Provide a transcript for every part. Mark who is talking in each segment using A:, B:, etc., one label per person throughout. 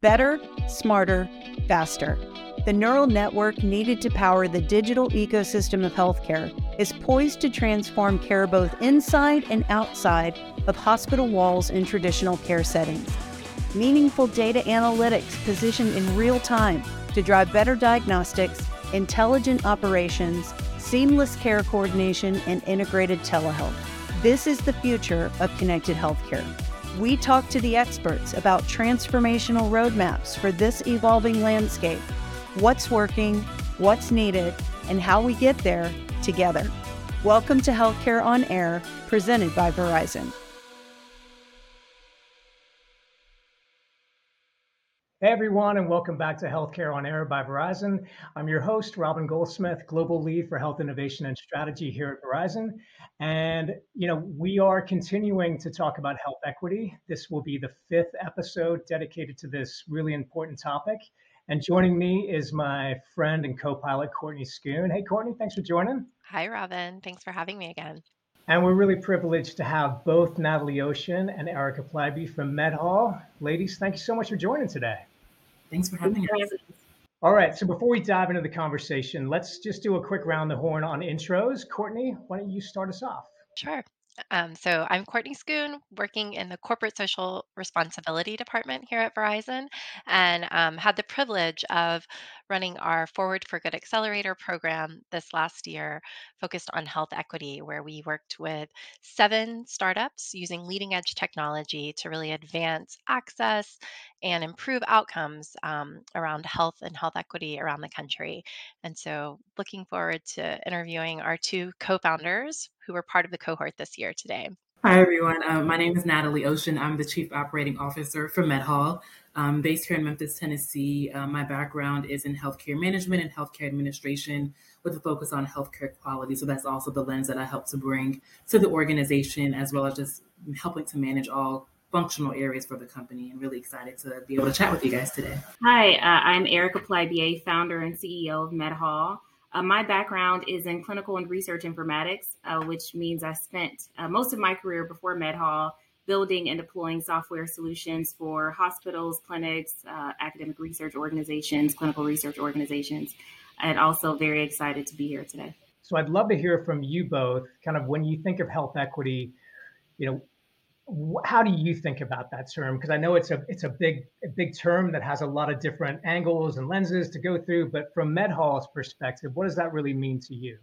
A: Better, smarter, faster. The neural network needed to power the digital ecosystem of healthcare is poised to transform care both inside and outside of hospital walls in traditional care settings. Meaningful data analytics positioned in real time to drive better diagnostics, intelligent operations, seamless care coordination, and integrated telehealth. This is the future of connected healthcare. We talk to the experts about transformational roadmaps for this evolving landscape, what's working, what's needed, and how we get there together. Welcome to Healthcare on Air, presented by Verizon.
B: Hey everyone, and welcome back to Healthcare on Air by Verizon. I'm your host, Robin Goldsmith, Global Lead for Health Innovation and Strategy here at Verizon. And, you know, we are continuing to talk about health equity. This will be the fifth episode dedicated to this really important topic. And joining me is my friend and co pilot, Courtney Schoon. Hey, Courtney, thanks for joining.
C: Hi, Robin. Thanks for having me again.
B: And we're really privileged to have both Nathalie Occean and Erica Plybeah from MedHaul. Ladies, thank you so much for joining today.
D: Thanks for having us.
B: All right, so before we dive into the conversation, let's just do a quick round the horn on intros. Courtney, why don't you start us off?
C: Sure. Um, so I'm Courtney Schoon, working in the Corporate Social Responsibility Department here at Verizon, and um, had the privilege of running our Forward for Good Accelerator program this last year, focused on health equity, where we worked with seven startups using leading edge technology to really advance access and improve outcomes um, around health and health equity around the country. And so, looking forward to interviewing our two co founders who were part of the cohort this year today.
D: Hi, everyone. Uh, my name is Nathalie Occean. I'm the Chief Operating Officer for MedHaul. I'm based here in Memphis, Tennessee. Uh, my background is in healthcare management and healthcare administration with a focus on healthcare quality. So that's also the lens that I help to bring to the organization, as well as just helping to manage all functional areas for the company. And really excited to be able to chat with you guys today.
E: Hi, uh, I'm Erica Plybeah, founder and CEO of MedHaul. Uh, my background is in clinical and research informatics, uh, which means I spent uh, most of my career before MedHaul building and deploying software solutions for hospitals, clinics, uh, academic research organizations, clinical research organizations, and also very excited to be here today.
B: So I'd love to hear from you both, kind of when you think of health equity, you know, how do you think about that term? Because I know it's a it's a big a big term that has a lot of different angles and lenses to go through. But from MedHaul's perspective, what does that really mean to you?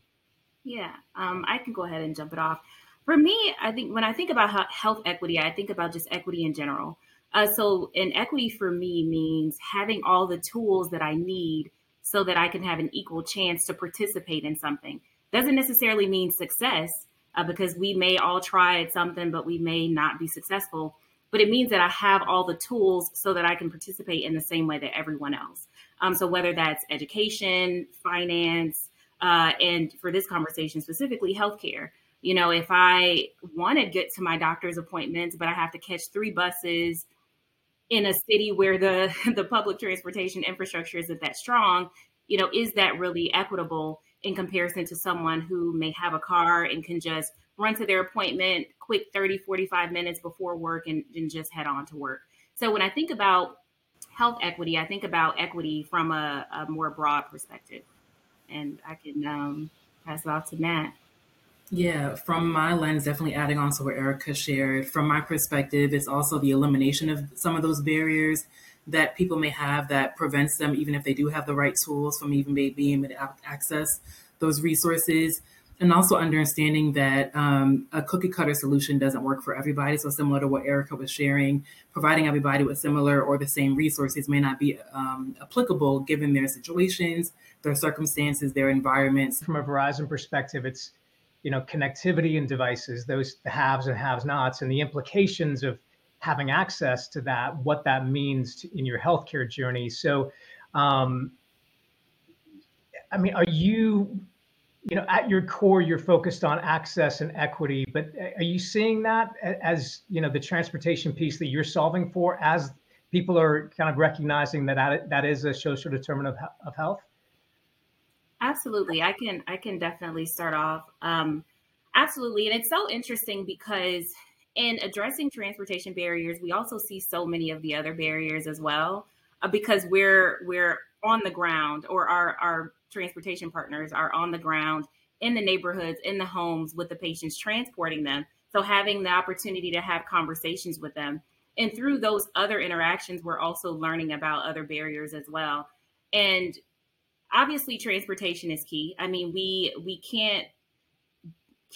E: Yeah, um, I can go ahead and jump it off. For me, I think when I think about health equity, I think about just equity in general. Uh, so, an equity for me means having all the tools that I need so that I can have an equal chance to participate in something. Doesn't necessarily mean success, uh, because we may all try at something, but we may not be successful. But it means that I have all the tools so that I can participate in the same way that everyone else. Um, so whether that's education, finance, uh, and for this conversation specifically, healthcare. You know, if I want to get to my doctor's appointments, but I have to catch three buses in a city where the the public transportation infrastructure isn't that strong, you know, is that really equitable? In comparison to someone who may have a car and can just run to their appointment quick 30 45 minutes before work and, and just head on to work. So when i think about health equity i think about equity from a, a more broad perspective. And i can um, pass it off to matt.
D: Yeah, from my lens, definitely adding on to what Erica shared. From my perspective, it's also the elimination of some of those barriers that people may have that prevents them, even if they do have the right tools, from even being able to access those resources. And also understanding that um, a cookie cutter solution doesn't work for everybody. So, similar to what Erica was sharing, providing everybody with similar or the same resources may not be um, applicable given their situations, their circumstances, their environments.
B: From a Verizon perspective, it's you know connectivity and devices, those the haves and have nots, and the implications of having access to that, what that means to, in your healthcare journey. So, um, I mean, are you, you know, at your core, you're focused on access and equity, but are you seeing that as, you know, the transportation piece that you're solving for as people are kind of recognizing that that is a social determinant of, of health?
E: Absolutely. I can, I can definitely start off. Um, absolutely. And it's so interesting because in addressing transportation barriers, we also see so many of the other barriers as well. uh, because we're we're on the ground or our our transportation partners are on the ground in the neighborhoods in the homes with the patients transporting them. So having the opportunity to have conversations with them. And through those other interactions we're also learning about other barriers as well. And obviously transportation is key. I mean we we can't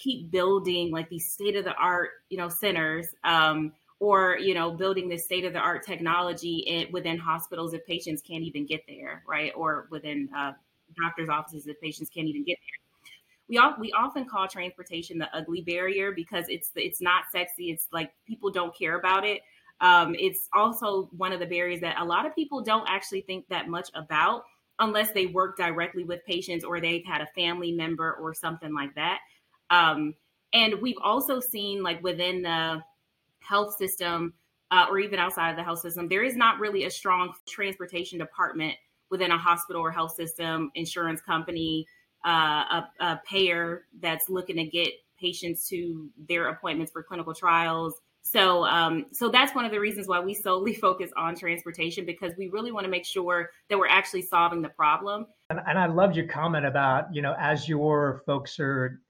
E: keep building like these state of the art you know centers um, or you know building this state of the art technology in, within hospitals if patients can't even get there right? Or within uh, doctors offices if patients can't even get there. We all, we often call transportation the ugly barrier because it's it's not sexy it's like people don't care about it. Um, it's also one of the barriers that a lot of people don't actually think that much about unless they work directly with patients or they've had a family member or something like that um, and we've also seen like within the health system uh, or even outside of the health system, there is not really a strong transportation department within a hospital or health system, insurance company, uh, a, a payer that's looking to get patients to their appointments for clinical trials. So, um, so that's one of the reasons why we solely focus on transportation because we really want to make sure that we're actually solving the problem.
B: And, and I loved your comment about you know as your folks are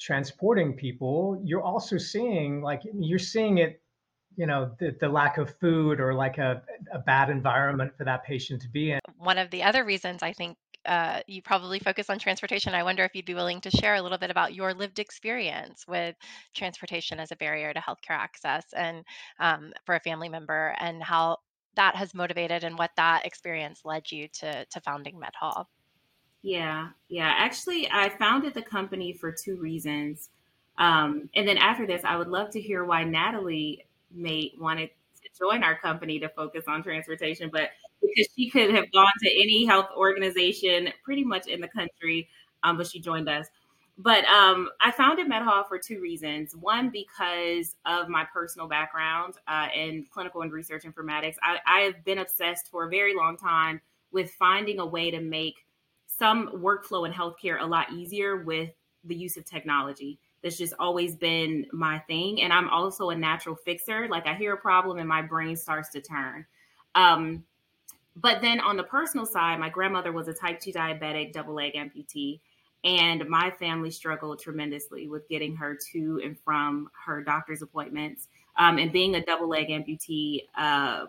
B: transporting people, you're also seeing like you're seeing it, you know, the, the lack of food or like a, a bad environment for that patient to be in.
C: One of the other reasons I think uh, you probably focus on transportation. I wonder if you'd be willing to share a little bit about your lived experience with transportation as a barrier to healthcare access and um, for a family member and how that has motivated and what that experience led you to, to founding MedHaul.
E: Yeah, yeah. Actually, I founded the company for two reasons. Um, and then after this, I would love to hear why Nathalie may wanted to join our company to focus on transportation, but because she could have gone to any health organization pretty much in the country, um, but she joined us. But um, I founded MedHaul for two reasons. One, because of my personal background uh, in clinical and research informatics. I, I have been obsessed for a very long time with finding a way to make some workflow in healthcare a lot easier with the use of technology. That's just always been my thing. And I'm also a natural fixer. Like I hear a problem and my brain starts to turn. Um, but then on the personal side, my grandmother was a type 2 diabetic, double leg amputee. And my family struggled tremendously with getting her to and from her doctor's appointments. Um, and being a double leg amputee, uh,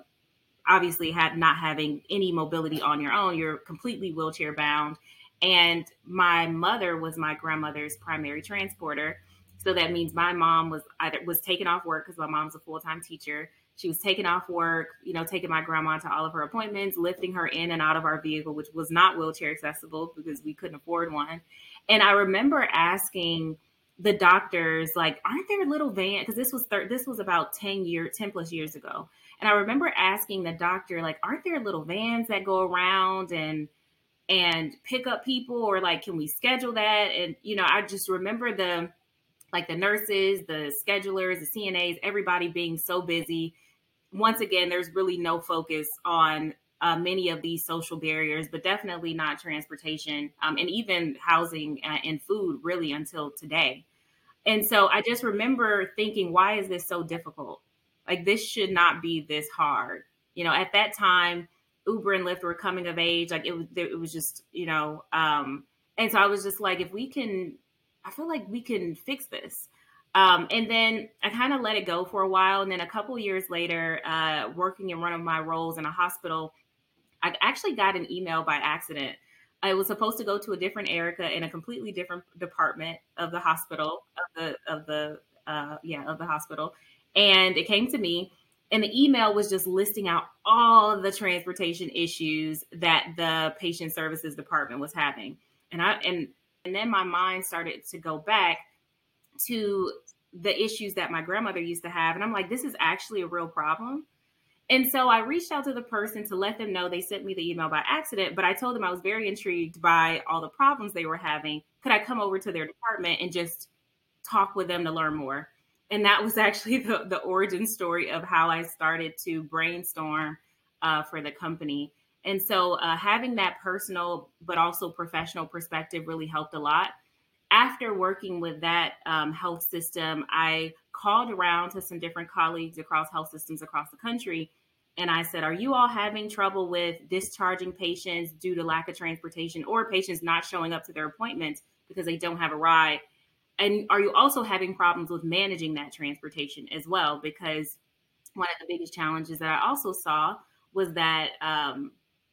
E: obviously had not having any mobility on your own you're completely wheelchair bound. And my mother was my grandmother's primary transporter. So that means my mom was either was taken off work because my mom's a full-time teacher. She was taking off work you know taking my grandma to all of her appointments lifting her in and out of our vehicle which was not wheelchair accessible because we couldn't afford one. And i remember asking the doctors like aren't there little van because this was thir- this was about 10 year 10 plus years ago and I remember asking the doctor, like, aren't there little vans that go around and and pick up people or like can we schedule that? And you know, I just remember the like the nurses, the schedulers, the CNAs, everybody being so busy. Once again, there's really no focus on uh, many of these social barriers, but definitely not transportation um, and even housing uh, and food, really, until today. And so I just remember thinking, why is this so difficult? Like this should not be this hard. You know, at that time, Uber and Lyft were coming of age. Like it was, it was just, you know, um, and so I was just like, if we can, I feel like we can fix this. Um, and then I kind of let it go for a while. And then a couple years later, uh, working in one of my roles in a hospital, I actually got an email by accident. I was supposed to go to a different Erica in a completely different department of the hospital of the of the uh, yeah of the hospital, and it came to me, and the email was just listing out all the transportation issues that the patient services department was having. And I and and then my mind started to go back to the issues that my grandmother used to have. And I'm like, this is actually a real problem. And so I reached out to the person to let them know they sent me the email by accident, but I told them I was very intrigued by all the problems they were having. Could I come over to their department and just talk with them to learn more? And that was actually the, the origin story of how I started to brainstorm uh, for the company. And so uh, having that personal but also professional perspective really helped a lot. After working with that um, health system, I called around to some different colleagues across health systems across the country and I said, Are you all having trouble with discharging patients due to lack of transportation or patients not showing up to their appointments because they don't have a ride? And are you also having problems with managing that transportation as well? Because one of the biggest challenges that I also saw was that um,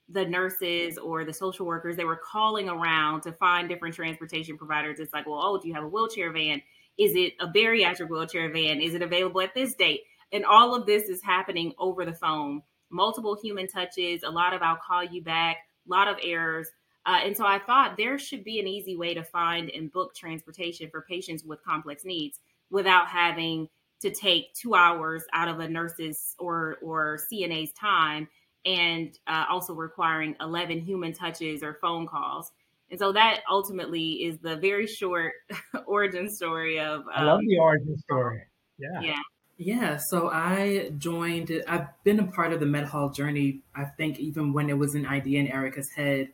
E: the nurses or the social workers they were calling around to find different transportation providers. It's like well oh do you have a wheelchair van? Is it a bariatric wheelchair van? Is it available at this date? And all of this is happening over the phone. Multiple human touches a lot of i'll call you back a lot of errors uh, and so i thought there should be an easy way to find and book transportation for patients with complex needs without having to take two hours out of a nurse's or or cna's time and uh, also requiring 11 human touches or phone calls. And so that ultimately is the very short origin story of. Um,
B: I love the origin story. Yeah.
E: Yeah.
D: Yeah, so I joined, I've been a part of the MedHaul journey, I think, even when it was an idea in Erica's head.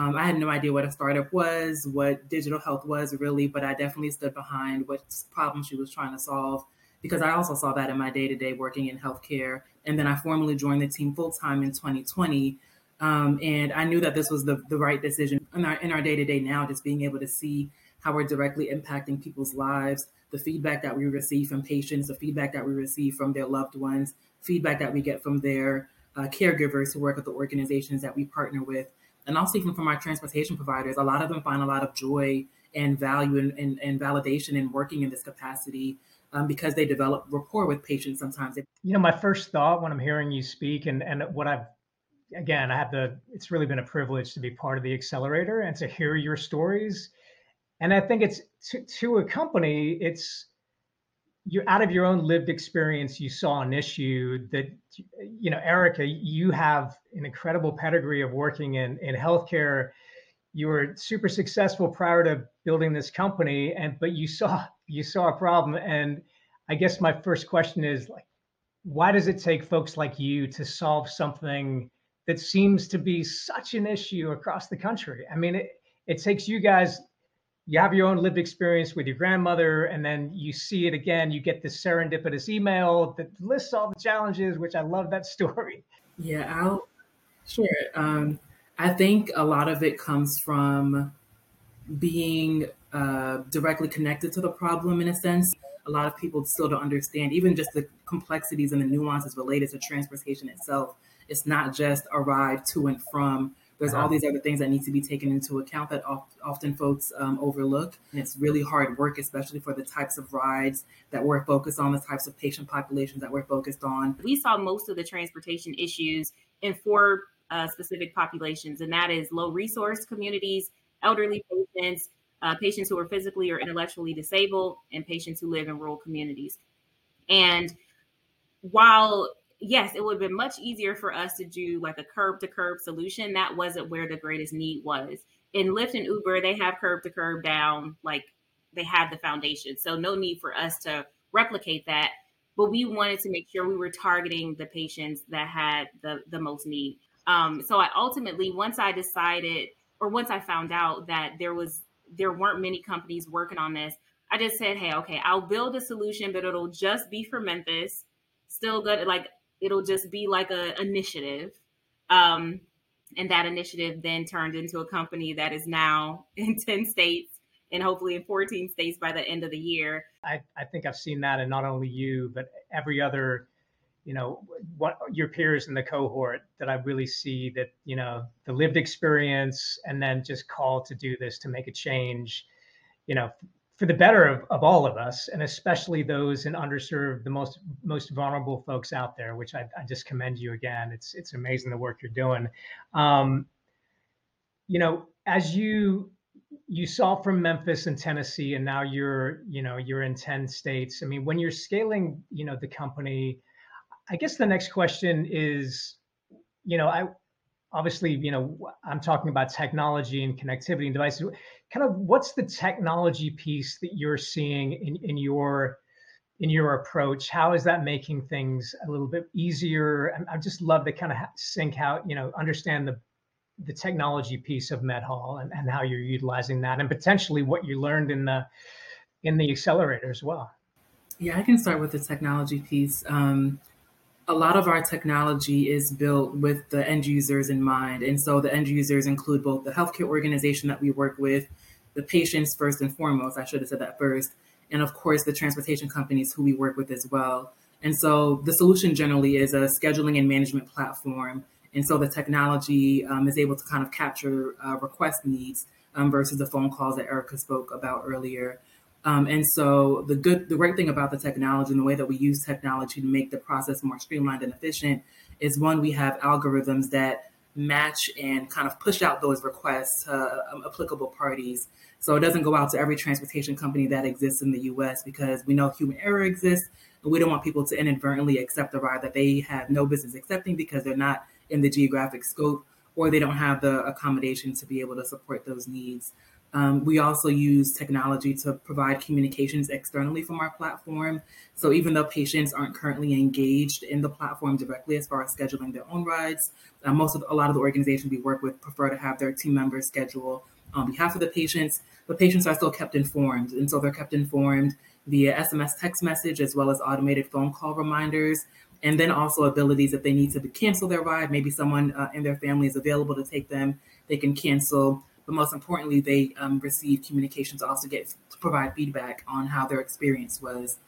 D: Um, I had no idea what a startup was, what digital health was really, but I definitely stood behind what problem she was trying to solve because I also saw that in my day to day working in healthcare. And then I formally joined the team full time in 2020. Um, and I knew that this was the, the right decision in our in our day to day now, just being able to see how we're directly impacting people's lives, the feedback that we receive from patients, the feedback that we receive from their loved ones, feedback that we get from their uh, caregivers who work at the organizations that we partner with, and also even from our transportation providers. A lot of them find a lot of joy and value and, and, and validation in working in this capacity um, because they develop rapport with patients sometimes.
B: You know, my first thought when I'm hearing you speak and, and what I've, again, I have the, it's really been a privilege to be part of the accelerator and to hear your stories. And I think it's to, to a company, it's, you out of your own lived experience, you saw an issue that, you know, Erica, you have an incredible pedigree of working in, in healthcare. You were super successful prior to building this company and but you saw you saw a problem and i guess my first question is like why does it take folks like you to solve something that seems to be such an issue across the country i mean it, it takes you guys you have your own lived experience with your grandmother and then you see it again you get this serendipitous email that lists all the challenges which i love that story
D: yeah i'll sure um, i think a lot of it comes from being uh, directly connected to the problem in a sense. A lot of people still don't understand even just the complexities and the nuances related to transportation itself. It's not just a ride to and from. There's all uh-huh. these other things that need to be taken into account that often folks um, overlook. And it's really hard work, especially for the types of rides that we're focused on, the types of patient populations that we're focused on.
E: We saw most of the transportation issues in four uh, specific populations, and that is low resource communities, elderly patients, uh, patients who are physically or intellectually disabled, and patients who live in rural communities. And while yes, it would have been much easier for us to do like a curb to curb solution. That wasn't where the greatest need was. In Lyft and Uber, they have curb to curb down, like they have the foundation. So no need for us to replicate that. But we wanted to make sure we were targeting the patients that had the, the most need. Um, so I ultimately, once I decided or once I found out that there was there weren't many companies working on this, I just said, hey, okay, I'll build a solution, but it'll just be for Memphis. Still good, like it'll just be like a initiative. Um, and that initiative then turned into a company that is now in 10 states and hopefully in 14 states by the end of the year.
B: I, I think I've seen that, and not only you, but every other you know what your peers in the cohort that i really see that you know the lived experience and then just call to do this to make a change you know for the better of, of all of us and especially those in underserved the most most vulnerable folks out there which i, I just commend you again. It's it's amazing the work you're doing. Um, you know as you you saw from memphis and tennessee and now you're you know you're in 10 states. I mean when you're scaling you know the company I guess the next question is, you know, I obviously, you know, I'm talking about technology and connectivity and devices. Kind of, what's the technology piece that you're seeing in in your in your approach? How is that making things a little bit easier? I, just love to kind of sync out, you know, understand the the technology piece of MedHaul and, and how you're utilizing that, and potentially what you learned in the in the accelerator as well.
D: Yeah, I can start with the technology piece. Um, a lot of our technology is built with the end users in mind. And so the end users include both the healthcare organization that we work with, the patients first and foremost, I should have said that first, and of course the transportation companies who we work with as well. And so the solution generally is a scheduling and management platform. And so the technology um, is able to kind of capture uh, request needs um, versus the phone calls that Erica spoke about earlier. Um, and so the good, the great thing about the technology and the way that we use technology to make the process more streamlined and efficient is one, we have algorithms that match and kind of push out those requests to um, applicable parties. So it doesn't go out to every transportation company that exists in the US because we know human error exists. And we don't want people to inadvertently accept a ride that they have no business accepting because they're not in the geographic scope or they don't have the accommodation to be able to support those needs. Um, we also use technology to provide communications externally from our platform. So even though patients aren't currently engaged in the platform directly as far as scheduling their own rides, uh, most of a lot of the organizations we work with prefer to have their team members schedule on behalf of the patients. But patients are still kept informed, and so they're kept informed via SMS text message as well as automated phone call reminders. And then also abilities if they need to cancel their ride, maybe someone uh, in their family is available to take them, they can cancel but most importantly, they um, receive communication to also get to provide feedback on how their experience was.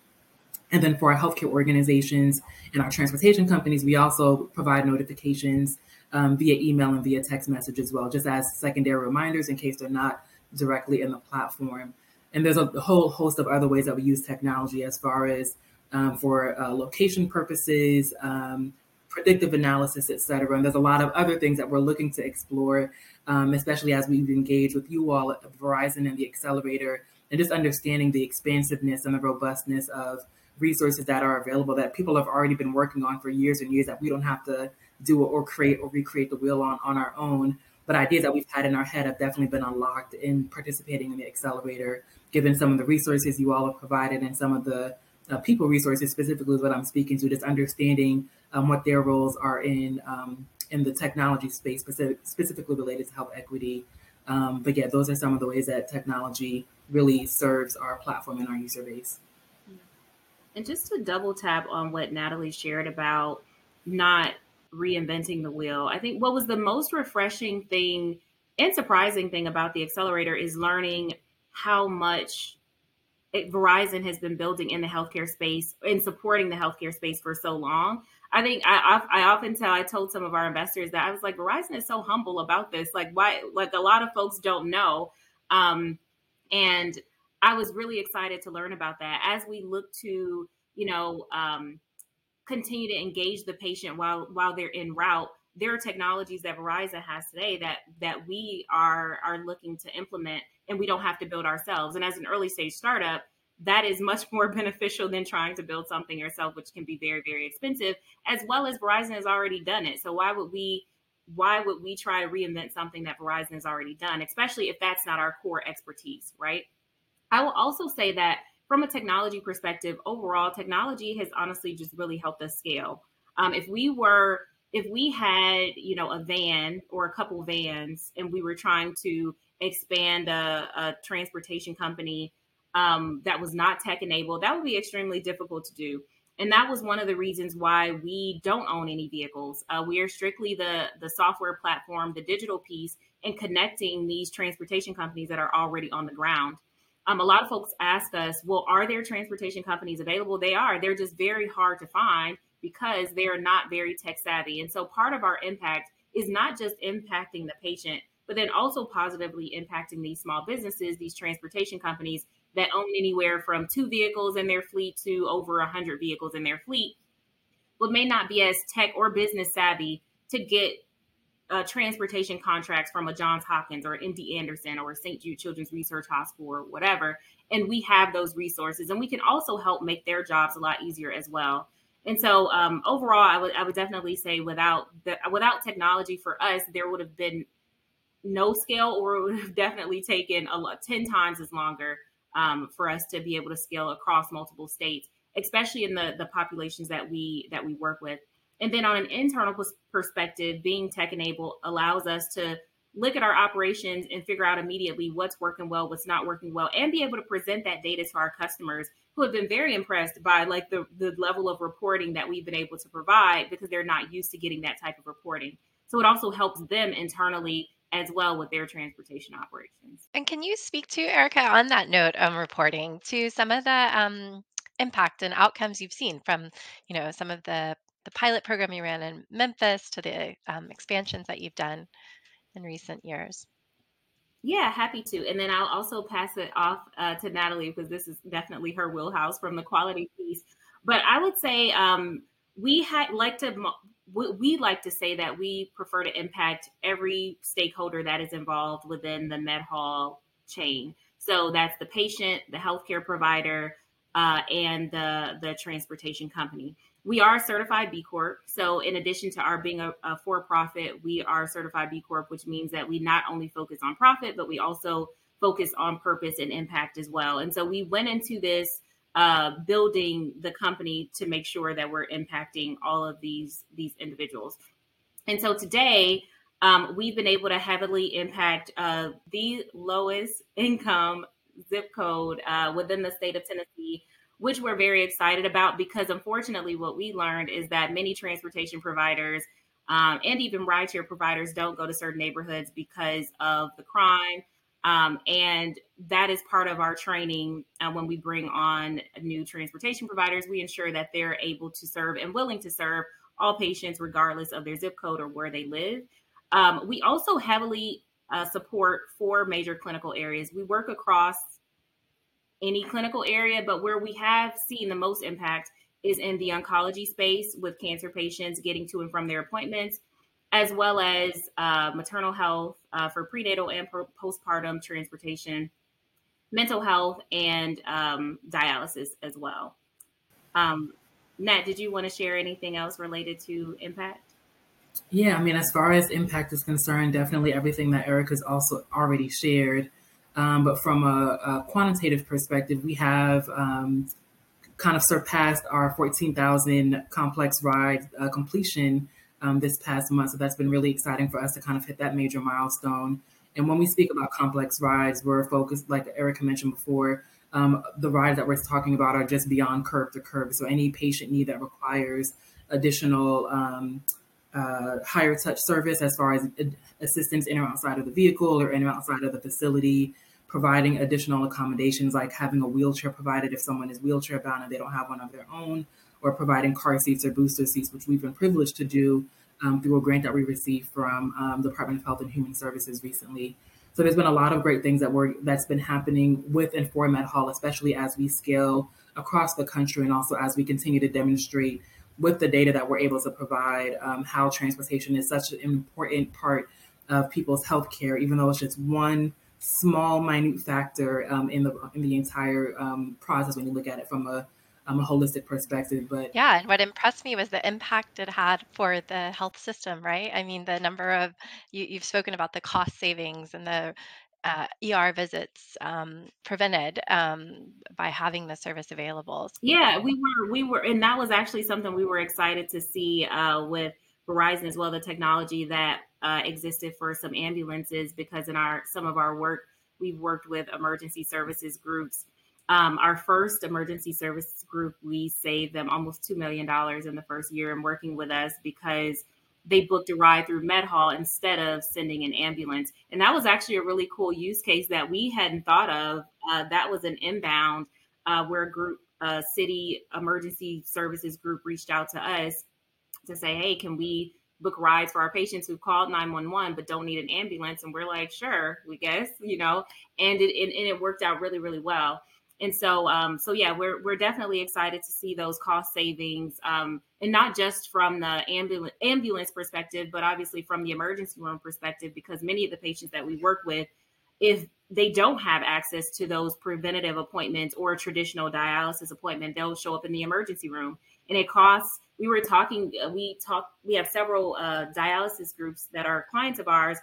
D: And then for our healthcare organizations and our transportation companies, we also provide notifications um, via email and via text message as well, just as secondary reminders in case they're not directly in the platform. And there's a whole host of other ways that we use technology as far as um, for uh, location purposes, um, predictive analysis, et cetera. And there's a lot of other things that we're looking to explore, um, especially as we've engaged with you all at Verizon and the accelerator, and just understanding the expansiveness and the robustness of resources that are available that people have already been working on for years and years that we don't have to do or create or recreate the wheel on on our own. But ideas that we've had in our head have definitely been unlocked in participating in the accelerator, given some of the resources you all have provided and some of the uh, people resources specifically is what I'm speaking to, just understanding um, what their roles are in um, in the technology space, specific, specifically related to health equity. Um, but yeah, those are some of the ways that technology really serves our platform and our user base.
E: And just to double tap on what Nathalie shared about not reinventing the wheel, I think what was the most refreshing thing and surprising thing about the accelerator is learning how much it, Verizon has been building in the healthcare space and supporting the healthcare space for so long. I think I, I, often tell I told some of our investors that I was like Verizon is so humble about this. Like why like a lot of folks don't know. Um, and I was really excited to learn about that as we look to you know um, continue to engage the patient while while they're en route. There are technologies that Verizon has today that that we are are looking to implement, and we don't have to build ourselves. And as an early stage startup, that is much more beneficial than trying to build something yourself, which can be very, very expensive, as well as Verizon has already done it. So why would we why would we try to reinvent something that Verizon has already done, especially if that's not our core expertise, right? I will also say that from a technology perspective, overall, technology has honestly just really helped us scale. Um, if we were if we had you know a van or a couple vans and we were trying to expand a, a transportation company um, that was not tech enabled, that would be extremely difficult to do. And that was one of the reasons why we don't own any vehicles. Uh, we are strictly the the software platform, the digital piece, and connecting these transportation companies that are already on the ground. Um, a lot of folks ask us, well, are there transportation companies available? They are. They're just very hard to find because they are not very tech savvy. And so part of our impact is not just impacting the patient, but then also positively impacting these small businesses, these transportation companies that own anywhere from two vehicles in their fleet to over 100 vehicles in their fleet, but may not be as tech or business savvy to get uh, transportation contracts from a Johns Hopkins or MD Anderson or St. Jude Children's Research Hospital or whatever. And we have those resources, and we can also help make their jobs a lot easier as well. And so, um, overall, I would I would definitely say without the without technology for us, there would have been no scale, or it would have definitely taken a lot ten times as longer um, for us to be able to scale across multiple states, especially in the the populations that we that we work with. And then on an internal perspective, being tech enabled allows us to look at our operations and figure out immediately what's working well, what's not working well, and be able to present that data to our customers who have been very impressed by like the, the level of reporting that we've been able to provide because they're not used to getting that type of reporting. So it also helps them internally as well with their transportation operations.
C: And can you speak to Erica on that note of reporting to some of the um, impact and outcomes you've seen from, you know, some of the the pilot program you ran in Memphis to the um, expansions that you've done in recent years?
E: Yeah, happy to. And then I'll also pass it off uh, to Nathalie because this is definitely her wheelhouse from the quality piece. But I would say um, we had like to we like to say that we prefer to impact every stakeholder that is involved within the MedHaul chain. So that's the patient, the healthcare provider, uh, and the the transportation company. We are certified B Corp. So in addition to our being a, a for profit, we are certified B Corp, which means that we not only focus on profit, but we also focus on purpose and impact as well. And so we went into this uh, building the company to make sure that we're impacting all of these these individuals. And so today, um, we've been able to heavily impact uh, the lowest income zip code uh, within the state of Tennessee, which we're very excited about because unfortunately, what we learned is that many transportation providers um, and even rideshare providers don't go to certain neighborhoods because of the crime um, and that is part of our training uh, when we bring on new transportation providers. We ensure that they're able to serve and willing to serve all patients, regardless of their zip code or where they live. Um, we also heavily uh, support four major clinical areas. We work across any clinical area, but where we have seen the most impact is in the oncology space with cancer patients getting to and from their appointments as well as uh, maternal health uh, for prenatal and postpartum transportation, mental health, and um, dialysis as well. Um, Nat, did you want to share anything else related to impact?
D: Yeah, I mean, as far as impact is concerned, definitely everything that Erica's also already shared. Um, but from a, a, quantitative perspective, we have um, kind of surpassed our 14,000 complex ride uh, completion um, this past month. So that's been really exciting for us to kind of hit that major milestone. And when we speak about complex rides, we're focused, like Erica mentioned before, um, the rides that we're talking about are just beyond curb to curb. So any patient need that requires additional um, uh, higher touch service as far as assistance in or outside of the vehicle or in or outside of the facility, providing additional accommodations like having a wheelchair provided if someone is wheelchair bound and they don't have one of their own, or providing car seats or booster seats, which we've been privileged to do um, through a grant that we received from um, the Department of Health and Human Services recently. So there's been a lot of great things that were that's been happening with and for MedHaul, especially as we scale across the country and also as we continue to demonstrate with the data that we're able to provide um, how transportation is such an important part of people's healthcare, even though it's just one small, minute factor um, in the in the entire um, process when you look at it from a um, a holistic perspective. But
C: yeah, and what impressed me was the impact it had for the health system, right? I mean, the number of you, you've spoken about the cost savings and the uh, ER visits um, prevented um, by having the service available.
E: Yeah, we were, we were, and that was actually something we were excited to see uh, with Verizon as well. The technology that uh, existed for some ambulances, because in our some of our work, we've worked with emergency services groups um, our first emergency services group, we saved them almost $2 million in the first year in working with us because they booked a ride through MedHaul instead of sending an ambulance. And that was actually a really cool use case that we hadn't thought of. Uh, that was an inbound uh, where a group, a city emergency services group reached out to us to say, hey, can we book rides for our patients who called 911 but don't need an ambulance? And we're like, sure, we guess, you know, and it, and, and it worked out really, really well and so um, so yeah we're, we're definitely excited to see those cost savings um, and not just from the ambulance ambulance perspective but obviously from the emergency room perspective because many of the patients that we work with if they don't have access to those preventative appointments or traditional dialysis appointment they'll show up in the emergency room. And it costs we were talking uh, we talk we have several uh, dialysis groups that are clients of ours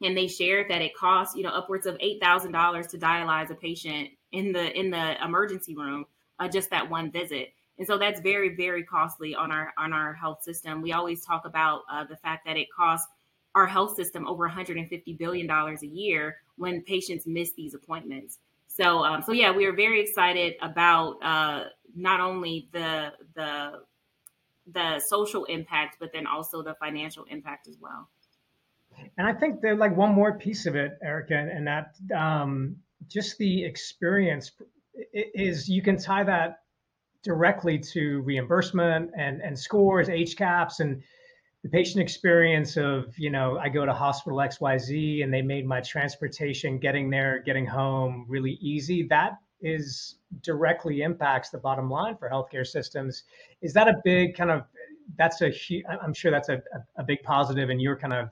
E: and they shared that it costs you know upwards of $8000 to dialyze a patient in the in the emergency room uh, just that one visit and so that's very very costly on our on our health system we always talk about uh, the fact that it costs our health system over 150 billion dollars a year when patients miss these appointments. So, um, so yeah, we are very excited about uh, not only the the the social impact, but then also the financial impact as well.
B: And I think there's like one more piece of it, Erica, and that um, just the experience is you can tie that directly to reimbursement and, and scores, HCAHPS, and the patient experience of, you know, I go to hospital XYZ and they made my transportation, getting there, getting home really easy. That is directly impacts the bottom line for healthcare systems. Is that a big kind of, that's a, I'm sure that's a, a big positive in your kind of,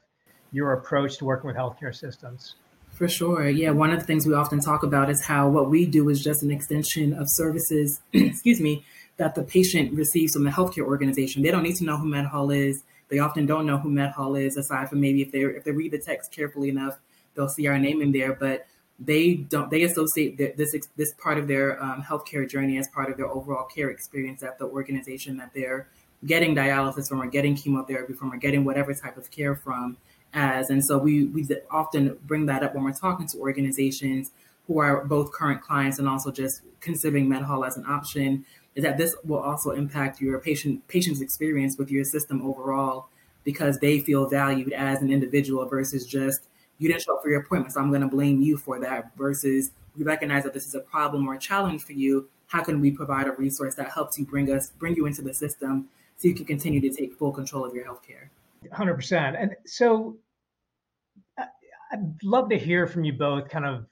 B: your approach to working with healthcare systems.
D: For sure. Yeah. One of the things we often talk about is how what we do is just an extension of services, excuse me, that the patient receives from the healthcare organization. They don't need to know who MedHaul is. They often don't know who MedHaul is, aside from maybe if they if they read the text carefully enough, they'll see our name in there. But they don't they associate this this part of their um, healthcare journey as part of their overall care experience at the organization that they're getting dialysis from or getting chemotherapy from or getting whatever type of care from as. And so we, we often bring that up when we're talking to organizations who are both current clients and also just considering MedHaul as an option, is that this will also impact your patient patient's experience with your system overall because they feel valued as an individual versus just you didn't show up for your appointment, so I'm going to blame you for that. Versus we recognize that this is a problem or a challenge for you. How can we provide a resource that helps you bring us bring you into the system so you can continue to take full control of your healthcare?
B: 100%. And so I'd love to hear from you both kind of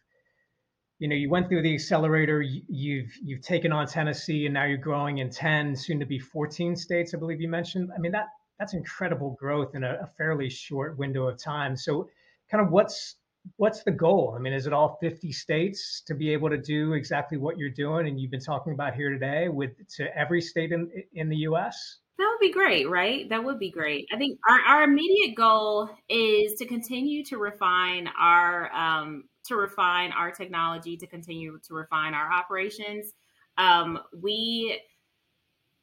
B: you know you went through the accelerator you've you've taken on Tennessee and now you're growing in 10 soon to be 14 states I believe you mentioned. I mean that that's incredible growth in a, a fairly short window of time. So kind of what's what's the goal? I mean, is it all 50 states to be able to do exactly what you're doing and you've been talking about here today with to every state in in the US?
E: That would be great, right? That would be great. I think our, our immediate goal is to continue to refine our um, to refine our technology, to continue to refine our operations. Um, we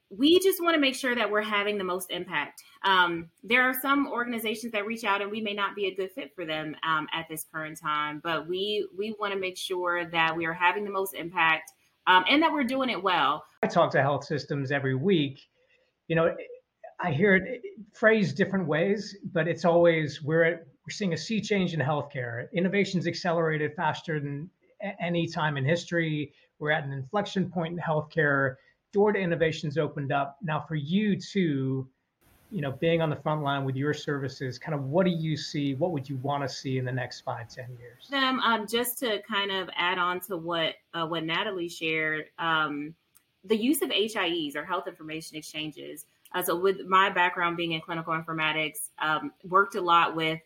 E: we just want to make sure that we're having the most impact. Um, there are some organizations that reach out and we may not be a good fit for them um, at this current time, but we we want to make sure that we are having the most impact um, and that we're doing it well.
B: I talk to health systems every week you know, I hear it phrased different ways, but it's always we're at, we're seeing a sea change in healthcare. Innovation's accelerated faster than any time in history. We're at an inflection point in healthcare. Door to innovation's opened up. Now, for you too, you know, being on the front line with your services, kind of what do you see? What would you want to see in the next five, ten years?
E: Um, um just to kind of add on to what uh, what Nathalie shared. Um, the use of HIEs or health information exchanges. Uh, so, with my background being in clinical informatics, um, worked a lot with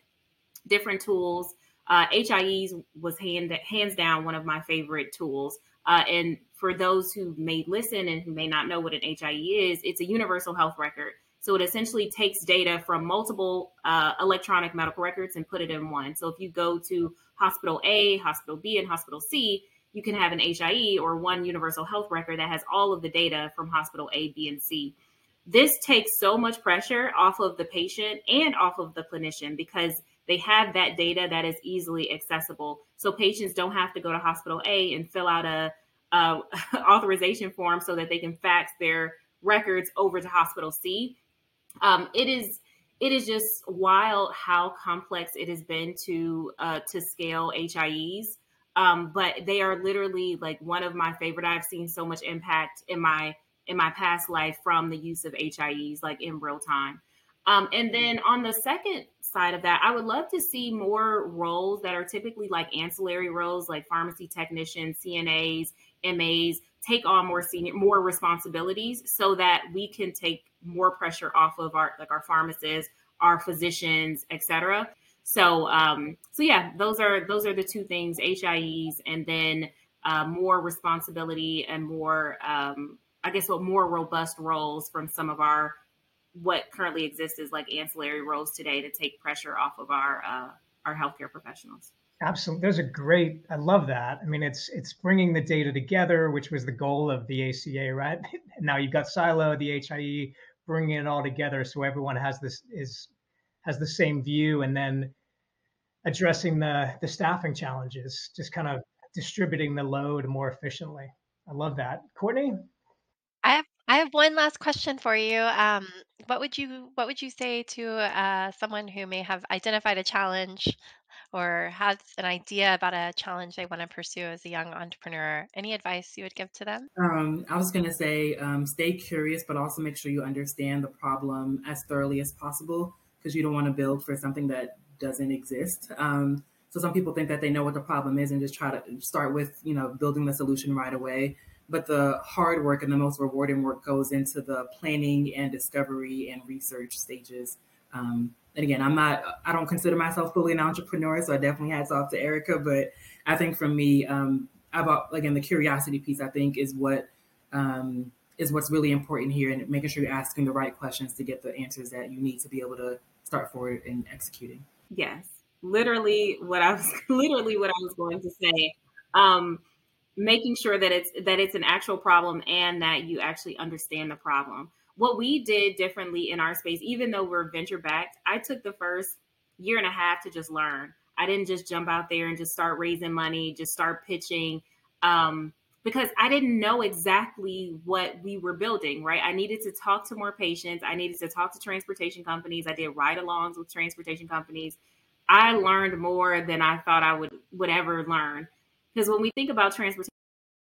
E: different tools. Uh, HIEs was hand, hands down one of my favorite tools. Uh, and for those who may listen and who may not know what an HIE is, it's a universal health record. So it essentially takes data from multiple uh, electronic medical records and put it in one. So if you go to hospital A, hospital B, and hospital C, you can have an HIE or one universal health record that has all of the data from hospital A, B, and C. This takes so much pressure off of the patient and off of the clinician because they have that data that is easily accessible. So patients don't have to go to hospital A and fill out a, a authorization form so that they can fax their records over to hospital C. Um, it is it is just wild how complex it has been to uh, to scale HIEs. Um, but they are literally like one of my favorite. I've seen so much impact in my in my past life from the use of HIEs, like in real time. Um, and then on the second side of that, I would love to see more roles that are typically like ancillary roles, like pharmacy technicians, CNAs, MAs, take on more senior, more responsibilities, so that we can take more pressure off of our like our pharmacists, our physicians, et cetera. So um, so yeah, those are those are the two things: HIEs, and then uh, more responsibility and more, um, I guess, what more robust roles from some of our what currently exists is like ancillary roles today to take pressure off of our uh, our healthcare professionals.
B: Absolutely, those are great. I love that. I mean, it's it's bringing the data together, which was the goal of the ACA, right? now you've got Silo, the HIE, bringing it all together so everyone has this is has the same view, and then addressing the the staffing challenges, just kind of distributing the load more efficiently. I love that, Courtney.
C: I have I have one last question for you. Um, what would you what would you say to uh, someone who may have identified a challenge or has an idea about a challenge they want to pursue as a young entrepreneur? Any advice you would give to them?
D: Um, I was going to say um, stay curious, but also make sure you understand the problem as thoroughly as possible because you don't want to build for something that doesn't exist. Um, so some people think that they know what the problem is and just try to start with, you know, building the solution right away. But the hard work and the most rewarding work goes into the planning and discovery and research stages. Um, and again, I'm not, I don't consider myself fully an entrepreneur, so I definitely hats off to Erica. But I think for me, um, about again the curiosity piece, I think is what um, is what's really important here, and making sure you're asking the right questions to get the answers that you need to be able to start forward and executing.
E: Yes, literally what I was literally what I was going to say. Um, making sure that it's that it's an actual problem and that you actually understand the problem. What we did differently in our space, even though we're venture backed, I took the first year and a half to just learn. I didn't just jump out there and just start raising money, just start pitching. Um, because I didn't know exactly what we were building, right? I needed to talk to more patients. I needed to talk to transportation companies. I did ride alongs with transportation companies. I learned more than I thought I would would ever learn. Because when we think about transportation,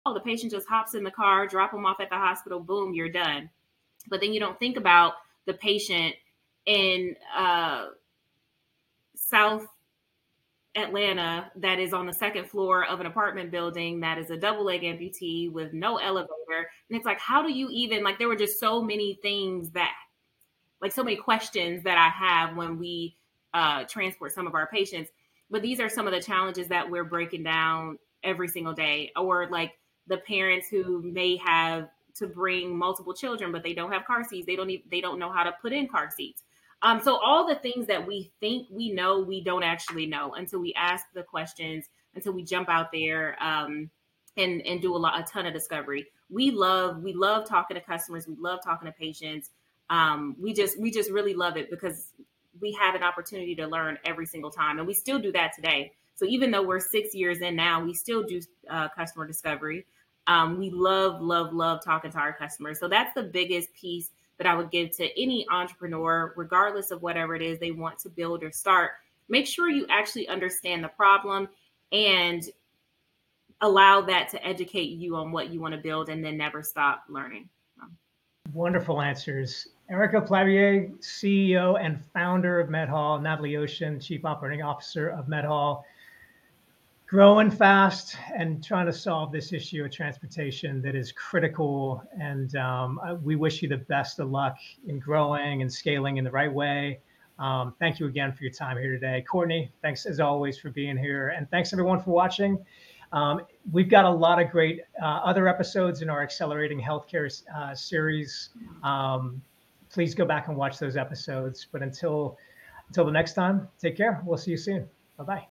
E: oh, the patient just hops in the car, drop them off at the hospital, boom, you're done. But then you don't think about the patient in uh, South Atlanta that is on the second floor of an apartment building that is a double leg amputee with no elevator. And it's like, how do you even, like, there were just so many things that, like, so many questions that I have when we uh, transport some of our patients. But these are some of the challenges that we're breaking down every single day. Or, like, the parents who may have to bring multiple children, but they don't have car seats. They don't even, they don't know how to put in car seats. Um, so all the things that we think we know, we don't actually know until we ask the questions, until we jump out there um, and and do a lot, a ton of discovery. We love we love talking to customers. We love talking to patients. Um, we just we just really love it because we have an opportunity to learn every single time, and we still do that today. So even though we're six years in now, we still do uh, customer discovery. Um, we love, love, love talking to our customers. So that's the biggest piece that I would give to any entrepreneur, regardless of whatever it is they want to build or start. Make sure you actually understand the problem and allow that to educate you on what you want to build and then never stop learning.
B: Wonderful answers. Erica Plybeah, CEO and founder of MedHaul, Nathalie Occean, Chief Operating Officer of MedHaul growing fast and trying to solve this issue of transportation that is critical. And um, we wish you the best of luck in growing and scaling in the right way. Um, thank you again for your time here today. Courtney, thanks as always for being here. And thanks everyone for watching. Um, we've got a lot of great uh, other episodes in our Accelerating Healthcare uh, series. Um, please go back and watch those episodes. But until until the next time, take care. We'll see you soon. Bye bye.